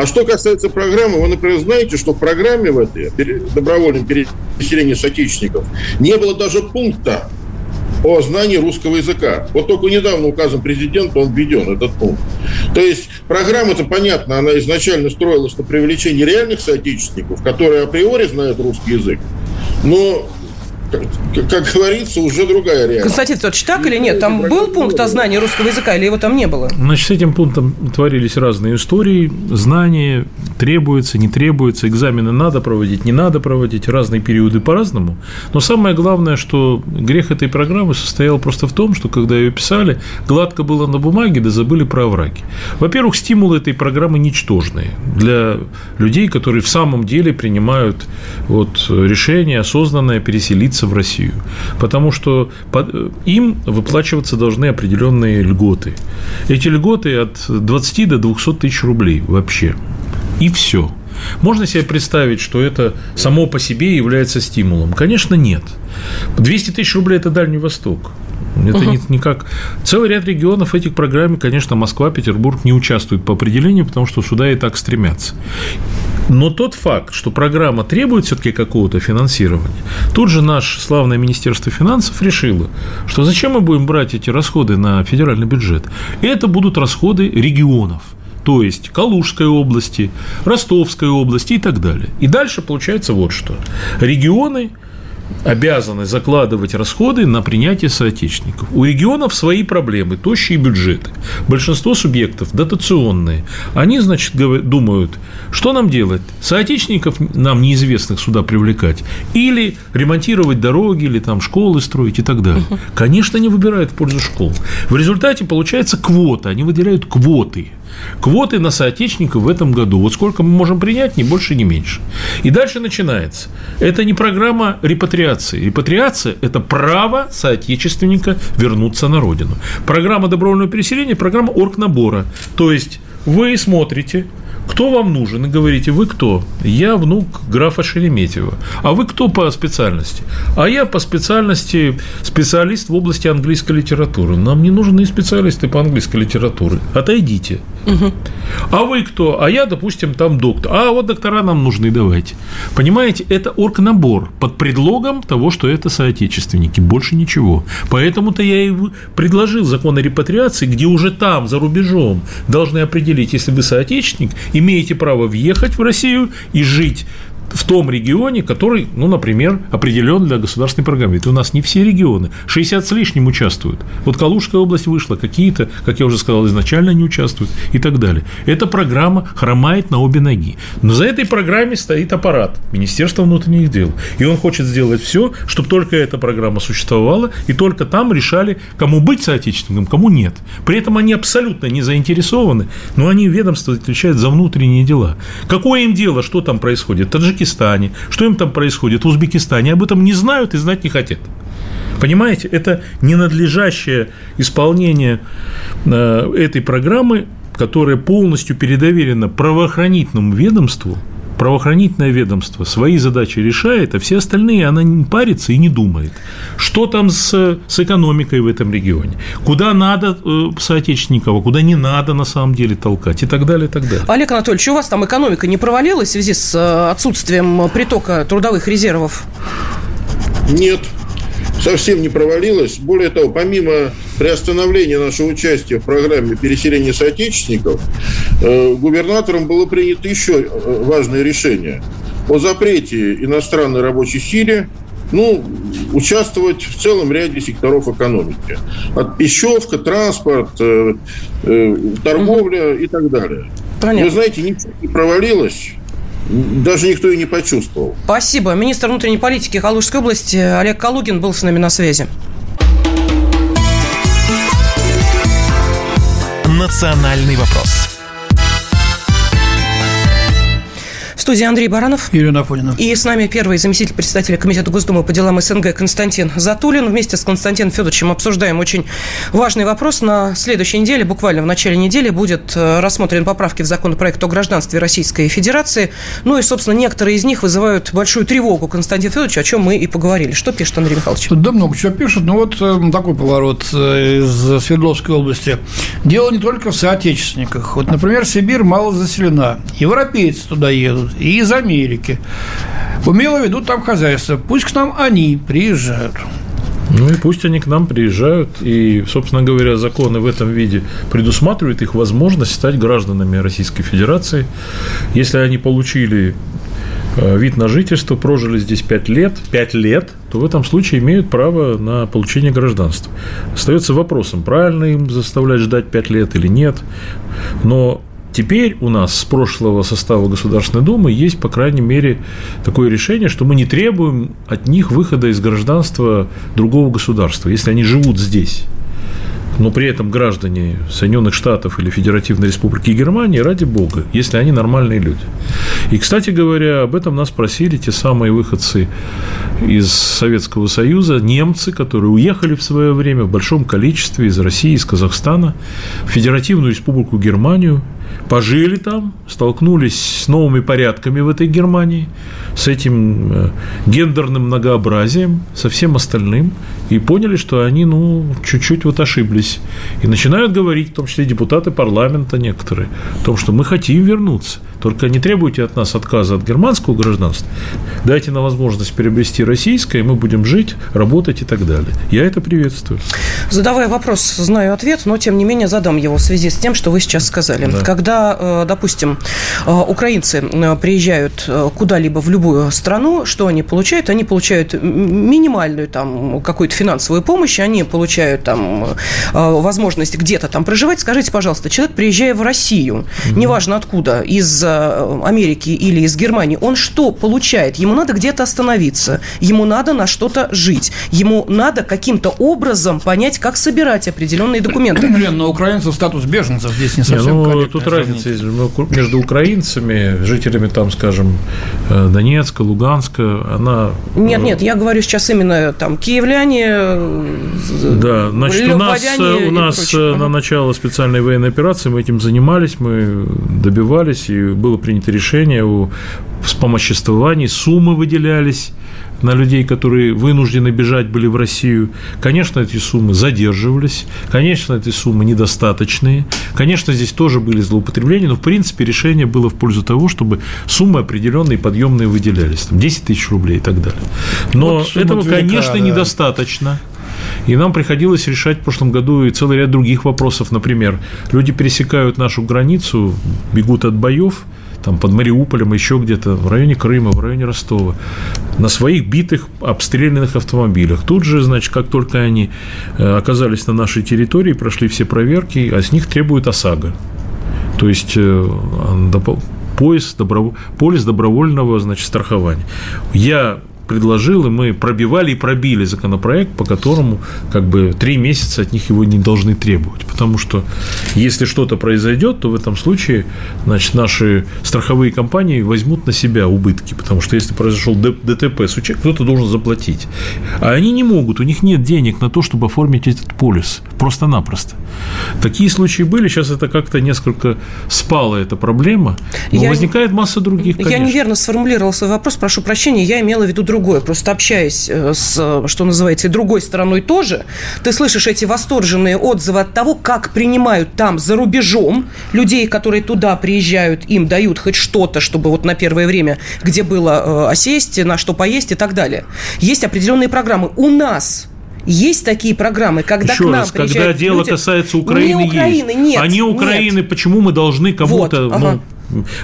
Speaker 5: А что касается программы, вы, например, знаете, что в программе в этой добровольном переселении соотечественников не было даже пункта о знании русского языка. Вот только недавно указом президента он введен, этот пункт. То есть программа-то, понятно, она изначально строилась на привлечении реальных соотечественников, которые априори знают русский язык. Но как, как говорится, уже другая реальность.
Speaker 1: Константин Федорович, так или нет? Там был пункт о знании русского языка или его там не было?
Speaker 2: Значит, с этим пунктом творились разные истории. Знания требуются, не требуются, экзамены надо проводить, не надо проводить, разные периоды по-разному. Но самое главное, что грех этой программы состоял просто в том, что когда ее писали, гладко было на бумаге, да забыли про овраги. Во-первых, стимулы этой программы ничтожные для людей, которые в самом деле принимают вот решение осознанное переселиться в Россию, потому что им выплачиваться должны определенные льготы. Эти льготы от 20 до 200 тысяч рублей вообще. И все. Можно себе представить, что это само по себе является стимулом? Конечно, нет. 200 тысяч рублей – это Дальний Восток. Это угу. никак. Целый ряд регионов в этих программе, конечно, Москва, Петербург не участвуют по определению, потому что сюда и так стремятся. Но тот факт, что программа требует все-таки какого-то финансирования, тут же наше славное Министерство финансов решило, что зачем мы будем брать эти расходы на федеральный бюджет? Это будут расходы регионов то есть Калужской области, Ростовской области и так далее. И дальше получается вот что. Регионы обязаны закладывать расходы на принятие соотечественников. У регионов свои проблемы, тощие бюджеты. Большинство субъектов дотационные. Они, значит, думают, что нам делать? Соотечественников нам неизвестных сюда привлекать или ремонтировать дороги, или там школы строить и так далее. Конечно, не выбирают в пользу школ. В результате получается квота, они выделяют квоты. Квоты на соотечественников в этом году. Вот сколько мы можем принять, ни больше, ни меньше. И дальше начинается. Это не программа репатриации. Репатриация – это право соотечественника вернуться на родину. Программа добровольного переселения – программа оргнабора. То есть вы смотрите, кто вам нужен? И говорите, вы кто? Я внук графа Шереметьева. А вы кто по специальности? А я по специальности специалист в области английской литературы. Нам не нужны специалисты по английской литературе. Отойдите. Угу. А вы кто? А я, допустим, там доктор. А вот доктора нам нужны, давайте. Понимаете, это оргнабор под предлогом того, что это соотечественники. Больше ничего. Поэтому-то я и предложил закон о репатриации, где уже там, за рубежом, должны определить, если вы соотечественник, имеете право въехать в Россию и жить в том регионе, который, ну, например, определен для государственной программы. Это у нас не все регионы. 60 с лишним участвуют. Вот Калужская область вышла, какие-то, как я уже сказал, изначально не участвуют и так далее. Эта программа хромает на обе ноги. Но за этой программой стоит аппарат Министерства внутренних дел. И он хочет сделать все, чтобы только эта программа существовала, и только там решали, кому быть соотечественником, кому нет. При этом они абсолютно не заинтересованы, но они ведомство отвечают за внутренние дела. Какое им дело, что там происходит? Таджикистан Таджикистане, что им там происходит? В Узбекистане, об этом не знают и знать не хотят. Понимаете, это ненадлежащее исполнение э, этой программы, которая полностью передоверена правоохранительному ведомству, правоохранительное ведомство свои задачи решает, а все остальные она не парится и не думает. Что там с, с экономикой в этом регионе? Куда надо э, соотечественников, а куда не надо на самом деле толкать и так далее, и так далее.
Speaker 1: Олег Анатольевич, у вас там экономика не провалилась в связи с э, отсутствием притока трудовых резервов?
Speaker 5: Нет, совсем не провалилась. Более того, помимо приостановления нашего участия в программе переселения соотечественников, э, губернатором было принято еще э, важное решение о запрете иностранной рабочей силе ну, участвовать в целом ряде секторов экономики. От пищевка, транспорт, э, торговля угу. и так далее. Понятно. Вы знаете, ничего не провалилось. Даже никто и не почувствовал.
Speaker 1: Спасибо. Министр внутренней политики Калужской области Олег Калугин был с нами на связи.
Speaker 4: Национальный вопрос.
Speaker 1: Студии Андрей Баранов.
Speaker 3: Юрий Афонина.
Speaker 1: И с нами первый заместитель председателя Комитета Госдумы по делам СНГ Константин Затулин. Вместе с Константином Федоровичем обсуждаем очень важный вопрос. На следующей неделе, буквально в начале недели, будет э, рассмотрен поправки в законопроект о гражданстве Российской Федерации. Ну и, собственно, некоторые из них вызывают большую тревогу Константин Федорович, о чем мы и поговорили. Что пишет Андрей Михайлович?
Speaker 3: Да много чего пишут. Ну вот э, такой поворот э, из Свердловской области. Дело не только в соотечественниках. Вот, например, Сибирь мало заселена. Европейцы туда едут и из Америки. Умело ведут там хозяйство. Пусть к нам они приезжают.
Speaker 2: Ну и пусть они к нам приезжают, и, собственно говоря, законы в этом виде предусматривают их возможность стать гражданами Российской Федерации. Если они получили э, вид на жительство, прожили здесь 5 лет, 5 лет, то в этом случае имеют право на получение гражданства. Остается вопросом, правильно им заставлять ждать 5 лет или нет, но Теперь у нас с прошлого состава Государственной Думы есть, по крайней мере, такое решение, что мы не требуем от них выхода из гражданства другого государства, если они живут здесь но при этом граждане Соединенных Штатов или Федеративной Республики Германии, ради бога, если они нормальные люди. И, кстати говоря, об этом нас просили те самые выходцы из Советского Союза, немцы, которые уехали в свое время в большом количестве из России, из Казахстана, в Федеративную Республику Германию, пожили там, столкнулись с новыми порядками в этой Германии, с этим э, гендерным многообразием, со всем остальным, и поняли, что они, ну, чуть-чуть вот ошиблись. И начинают говорить, в том числе депутаты парламента некоторые, о том, что мы хотим вернуться. Только не требуйте от нас отказа от германского гражданства. Дайте нам возможность приобрести российское, и мы будем жить, работать и так далее. Я это приветствую.
Speaker 1: Задавая вопрос, знаю ответ, но тем не менее задам его в связи с тем, что вы сейчас сказали. Да. Когда, э, допустим, э, украинцы э, приезжают куда-либо в любую страну, что они получают? Они получают минимальную там какую-то финансовую помощь, они получают там возможность где-то там проживать. Скажите, пожалуйста, человек, приезжая в Россию, mm неважно откуда, из Америки или из Германии, он что получает? Ему надо где-то остановиться, ему надо на что-то жить, ему надо каким-то образом понять, как собирать определенные документы.
Speaker 3: Лен, но украинцев статус беженцев здесь не совсем
Speaker 2: не, ну, Тут разница есть между украинцами, жителями, там, скажем, э, Донецка, Луганска, она...
Speaker 1: Нет, нет, я говорю сейчас именно там киевляне,
Speaker 2: Да, значит, у нас, у нас на начало специальной военной операции мы этим занимались, мы добивались и было принято решение о вспомоществовании, суммы выделялись на людей, которые вынуждены бежать были в Россию. Конечно, эти суммы задерживались, конечно, эти суммы недостаточные, конечно, здесь тоже были злоупотребления, но, в принципе, решение было в пользу того, чтобы суммы определенные подъемные выделялись, там, 10 тысяч рублей и так далее. Но вот этого, велика, конечно, да. недостаточно. И нам приходилось решать в прошлом году и целый ряд других вопросов. Например, люди пересекают нашу границу, бегут от боев, там под Мариуполем, еще где-то, в районе Крыма, в районе Ростова, на своих битых, обстрелянных автомобилях. Тут же, значит, как только они э, оказались на нашей территории, прошли все проверки, а с них требуют ОСАГО. То есть э, пояс, добро, полис добровольного значит, страхования. Я предложил, и мы пробивали и пробили законопроект, по которому как бы три месяца от них его не должны требовать. Потому что если что-то произойдет, то в этом случае значит, наши страховые компании возьмут на себя убытки. Потому что если произошел ДТП с кто-то должен заплатить. А они не могут, у них нет денег на то, чтобы оформить этот полис. Просто-напросто. Такие случаи были, сейчас это как-то несколько спала эта проблема, но я, возникает масса других,
Speaker 1: конечно. Я неверно сформулировал свой вопрос, прошу прощения, я имела в виду другое другое. Просто общаясь э, с, что называется, другой стороной тоже, ты слышишь эти восторженные отзывы от того, как принимают там за рубежом людей, которые туда приезжают, им дают хоть что-то, чтобы вот на первое время, где было э, осесть, на что поесть и так далее. Есть определенные программы. У нас Есть такие программы, когда
Speaker 2: Еще
Speaker 1: к нам
Speaker 2: раз, когда дело
Speaker 1: люди...
Speaker 2: касается Украины,
Speaker 1: не Украины,
Speaker 2: есть.
Speaker 1: нет,
Speaker 2: а не Украины,
Speaker 1: нет.
Speaker 2: почему мы должны кому-то...
Speaker 1: Вот, ага.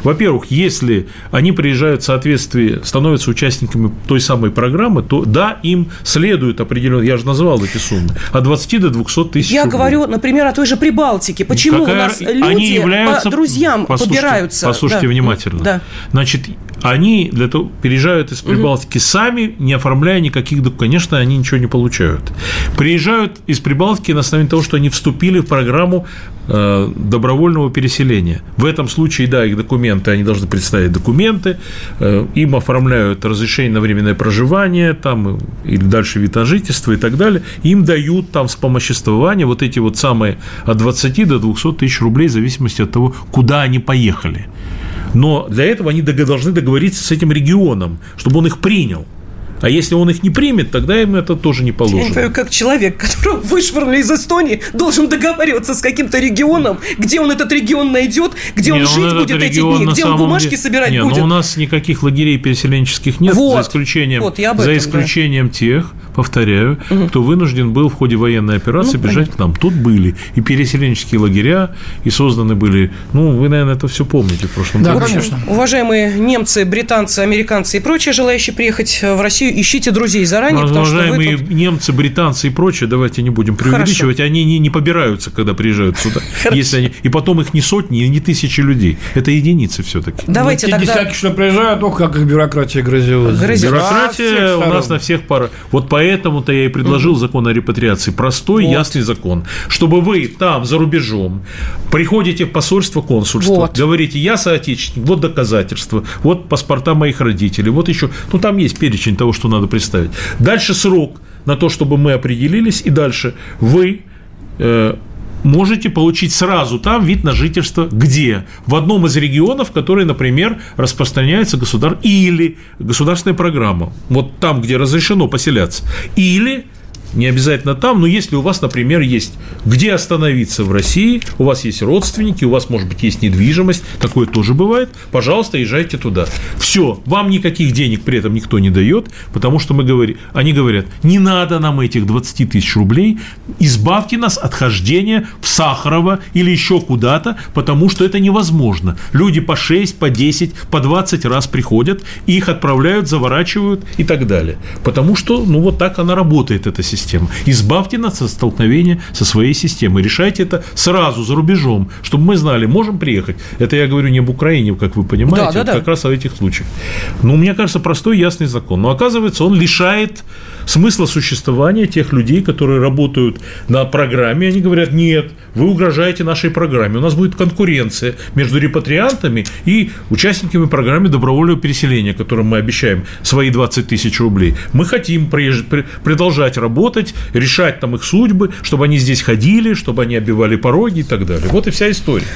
Speaker 2: Во-первых, если они приезжают в соответствии, становятся участниками той самой программы, то да, им следует определенно, я же назвал эти суммы, от 20 до 200 тысяч
Speaker 1: Я
Speaker 2: рублей.
Speaker 1: говорю, например, о той же Прибалтике. Почему
Speaker 2: Какая-
Speaker 1: у нас люди
Speaker 2: они являются...
Speaker 1: по друзьям
Speaker 2: Послушайте-
Speaker 1: побираются?
Speaker 2: Послушайте
Speaker 1: Да.
Speaker 2: внимательно.
Speaker 1: Да.
Speaker 2: Значит, они для того переезжают из Прибалтики сами, не оформляя никаких документов. Конечно, они ничего не получают. Приезжают из Прибалтики на основании того, что они вступили в программу э, добровольного переселения. В этом случае, да, их документы, они должны представить документы, э, им оформляют разрешение на временное проживание, там, э, или дальше вид на жительство и так далее. Им дают там вспомоществование вот эти вот самые от 20 до 200 тысяч рублей в зависимости от того, куда они поехали. Но для этого они должны договориться с этим регионом, чтобы он их принял. А если он их не примет, тогда им это тоже не
Speaker 1: Я не понимаю,
Speaker 2: положено.
Speaker 1: как человек, которого вышвырнули из Эстонии, должен договариваться с каким-то регионом, где он этот регион найдет, где он
Speaker 2: Не,
Speaker 1: жить будет эти дни, где он бумажки
Speaker 2: деле-
Speaker 1: собирать
Speaker 2: не,
Speaker 1: будет.
Speaker 2: но у нас никаких лагерей переселенческих нет,
Speaker 1: Вот.
Speaker 2: за исключением,
Speaker 1: Вот, я об
Speaker 2: за
Speaker 1: этом,
Speaker 2: исключением тех, повторяю, кто вынужден был в ходе военной операции
Speaker 1: Ну,
Speaker 2: бежать к нам. Тут были и переселенческие лагеря, и созданы были, ну, вы, наверное, это все помните в прошлом
Speaker 3: Да,
Speaker 2: году.
Speaker 3: Конечно.
Speaker 1: Уважаемые немцы, британцы, американцы и прочие, желающие приехать в Россию, ищите друзей заранее,
Speaker 2: Ну,
Speaker 1: потому что вы
Speaker 2: Уважаемые
Speaker 1: тут-
Speaker 2: немцы, британцы и прочее, давайте не будем преувеличивать, они не, не побираются, когда приезжают сюда. Если они, и потом их не сотни, и не тысячи людей. Это единицы все-таки.
Speaker 1: Давайте
Speaker 3: Те
Speaker 1: тогда...
Speaker 3: десятки, что приезжают, ох, как их бюрократия грозилась.
Speaker 1: Грозилась.
Speaker 2: Бюрократия у нас на всех пар. Вот поэтому-то я и предложил закон о репатриации. Простой,
Speaker 1: Вот.
Speaker 2: ясный закон. Чтобы вы там, за рубежом, приходите в посольство, консульство,
Speaker 1: Вот.
Speaker 2: говорите, я соотечественник, вот доказательства, вот паспорта моих родителей, вот еще. Ну, там есть перечень того, что надо представить. Дальше срок на то, чтобы мы определились, и дальше вы э, можете получить сразу там вид на жительство где? В одном из регионов, который, например, распространяется государ... или государственная программа. Вот там, где разрешено поселяться. Или не обязательно там, но если у вас, например, есть где остановиться в России, у вас есть родственники, у вас, может быть, есть недвижимость, такое тоже бывает, пожалуйста, езжайте туда. Все, вам никаких денег при этом никто не дает, потому что мы говорим, они говорят, не надо нам этих 20 тысяч рублей, избавьте нас от хождения в Сахарова или еще куда-то, потому что это невозможно. Люди по 6, по 10, по 20 раз приходят, их отправляют, заворачивают и так далее. Потому что, ну, вот так она работает, эта система. Избавьте нас от столкновения со своей системой. Решайте это сразу, за рубежом, чтобы мы знали, можем приехать. Это я говорю не об Украине, как вы понимаете,
Speaker 1: Да, да,
Speaker 2: вот
Speaker 1: да.
Speaker 2: как раз о этих случаях. Ну, мне кажется, простой, ясный закон. Но оказывается, он лишает смысла существования тех людей, которые работают на программе. Они говорят, нет, вы угрожаете нашей программе. У нас будет конкуренция между репатриантами и участниками программы добровольного переселения, которым мы обещаем свои 20 тысяч рублей. Мы хотим продолжать работать, решать там их судьбы, чтобы они здесь ходили, чтобы они обивали пороги и так далее. Вот и вся история.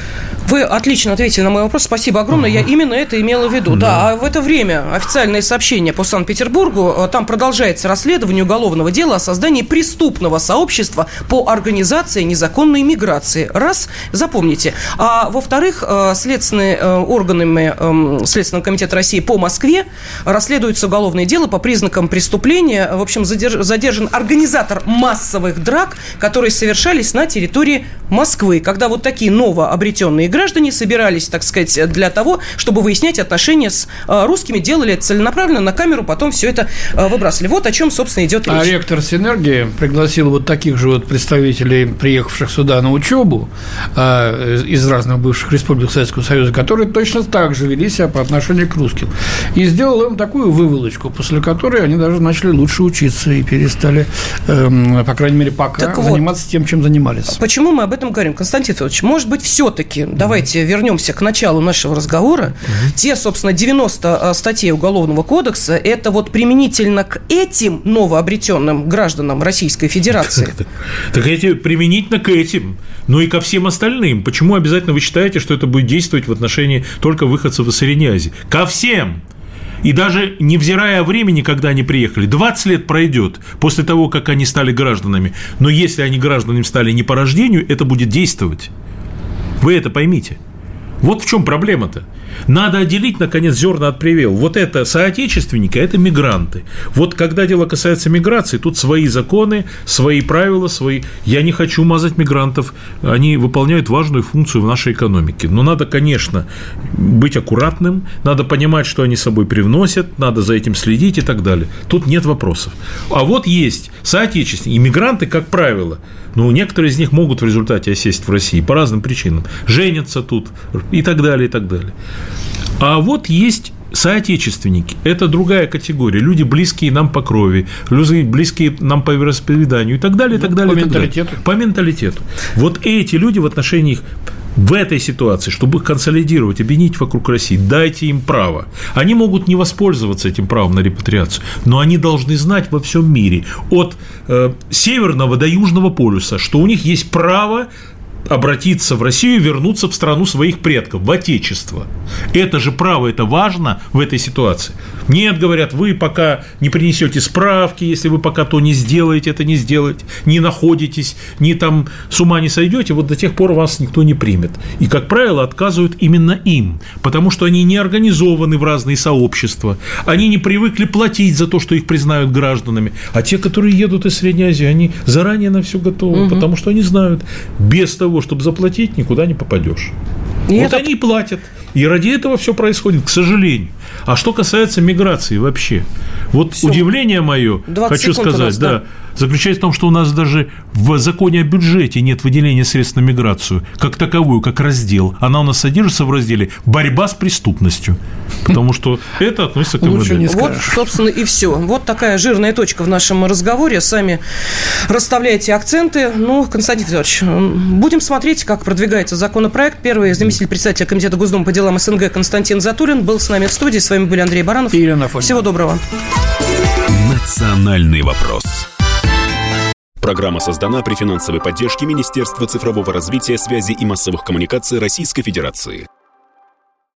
Speaker 1: Вы отлично ответили на мой вопрос. Спасибо огромное. Я именно это имела в виду. Да, а в это время официальное сообщение по Санкт-Петербургу. э, Там продолжается расследование уголовного дела о создании преступного сообщества по организации незаконной миграции. Раз, запомните. А во-вторых, э, следственные э, органами эм, Следственного комитета России по Москве расследуется уголовное дело по признакам преступления. В общем, задерж- задержан организатор массовых драк, которые совершались на территории Москвы, когда вот такие новообретенные граждане собирались, так сказать, для того, чтобы выяснять отношения с э, русскими, делали это целенаправленно на камеру, потом все это э, выбрасывали. Вот о чем, собственно, идет
Speaker 3: А
Speaker 1: речь.
Speaker 3: ректор Синергии пригласил вот таких же вот представителей, приехавших сюда на учебу а, из разных бывших республик Советского Союза, которые точно так же вели себя по отношению к русским. И сделал им такую выволочку, после которой они даже начали лучше учиться и перестали, по крайней мере, пока
Speaker 1: Так вот.
Speaker 3: заниматься тем, чем занимались.
Speaker 1: Почему мы об этом говорим? Константин Федорович, может быть, все-таки давайте вернемся к началу нашего разговора. Те, собственно, 90 статей Уголовного кодекса, это вот применительно к этим новообретенным гражданам Российской Федерации.
Speaker 2: Так эти применительно к этим, но и ко всем остальным. Почему обязательно вы считаете, что это будет действовать в отношении только выходцев из Средней Азии? Ко всем! И даже невзирая времени, когда они приехали, 20 лет пройдет после того, как они стали гражданами. Но если они гражданами стали не по рождению, это будет действовать. Вы это поймите. Вот в чем проблема-то. Надо отделить, наконец, зерна от привел. Вот это соотечественники, а это мигранты. Вот когда дело касается миграции, тут свои законы, свои правила, свои... Я не хочу мазать мигрантов. Они выполняют важную функцию в нашей экономике. Но надо, конечно, быть аккуратным, надо понимать, что они собой привносят, надо за этим следить и так далее. Тут нет вопросов. А вот есть соотечественники. Иммигранты, как правило, ну, некоторые из них могут в результате осесть в России по разным причинам. Женятся тут и так далее, и так далее. А вот есть соотечественники – это другая категория. Люди, близкие нам по крови, люди, близкие нам по вероисповеданию и так далее, и так далее.
Speaker 3: По
Speaker 2: так
Speaker 3: менталитету.
Speaker 2: Далее. По менталитету. Вот эти люди в отношении их в этой ситуации, чтобы их консолидировать, объединить вокруг России, дайте им право. Они могут не воспользоваться этим правом на репатриацию, но они должны знать во всем мире, от э, Северного до Южного полюса, что у них есть право обратиться в Россию вернуться в страну своих предков, в Отечество. Это же право, это важно в этой ситуации. Нет, говорят, вы пока не принесете справки, если вы пока то не сделаете, это не сделаете, не находитесь, не там с ума не сойдете, вот до тех пор вас никто не примет. И, как правило, отказывают именно им, потому что они не организованы в разные сообщества, они не привыкли платить за то, что их признают гражданами, а те, которые едут из Средней Азии, они заранее на все готовы, угу. потому что они знают, без того, чтобы заплатить, никуда не попадешь. И вот это... они платят. И ради этого все происходит, к сожалению. А что касается миграции вообще, вот все. удивление мое, хочу сказать, нас, да, да, заключается в том, что у нас даже в законе о бюджете нет выделения средств на миграцию как таковую, как раздел. Она у нас содержится в разделе «Борьба с преступностью», потому что это относится к МВД.
Speaker 1: Вот, собственно, и все. Вот такая жирная точка в нашем разговоре. Сами расставляйте акценты. Ну, Константин Федорович, будем смотреть, как продвигается законопроект. Первый заместитель председателя Комитета Госдумы по делам СНГ Константин Затулин был с нами в студии. С вами были Андрей Баранов.
Speaker 3: И
Speaker 1: Всего доброго.
Speaker 6: Национальный вопрос. Программа создана при финансовой поддержке Министерства цифрового развития, связи и массовых коммуникаций Российской Федерации.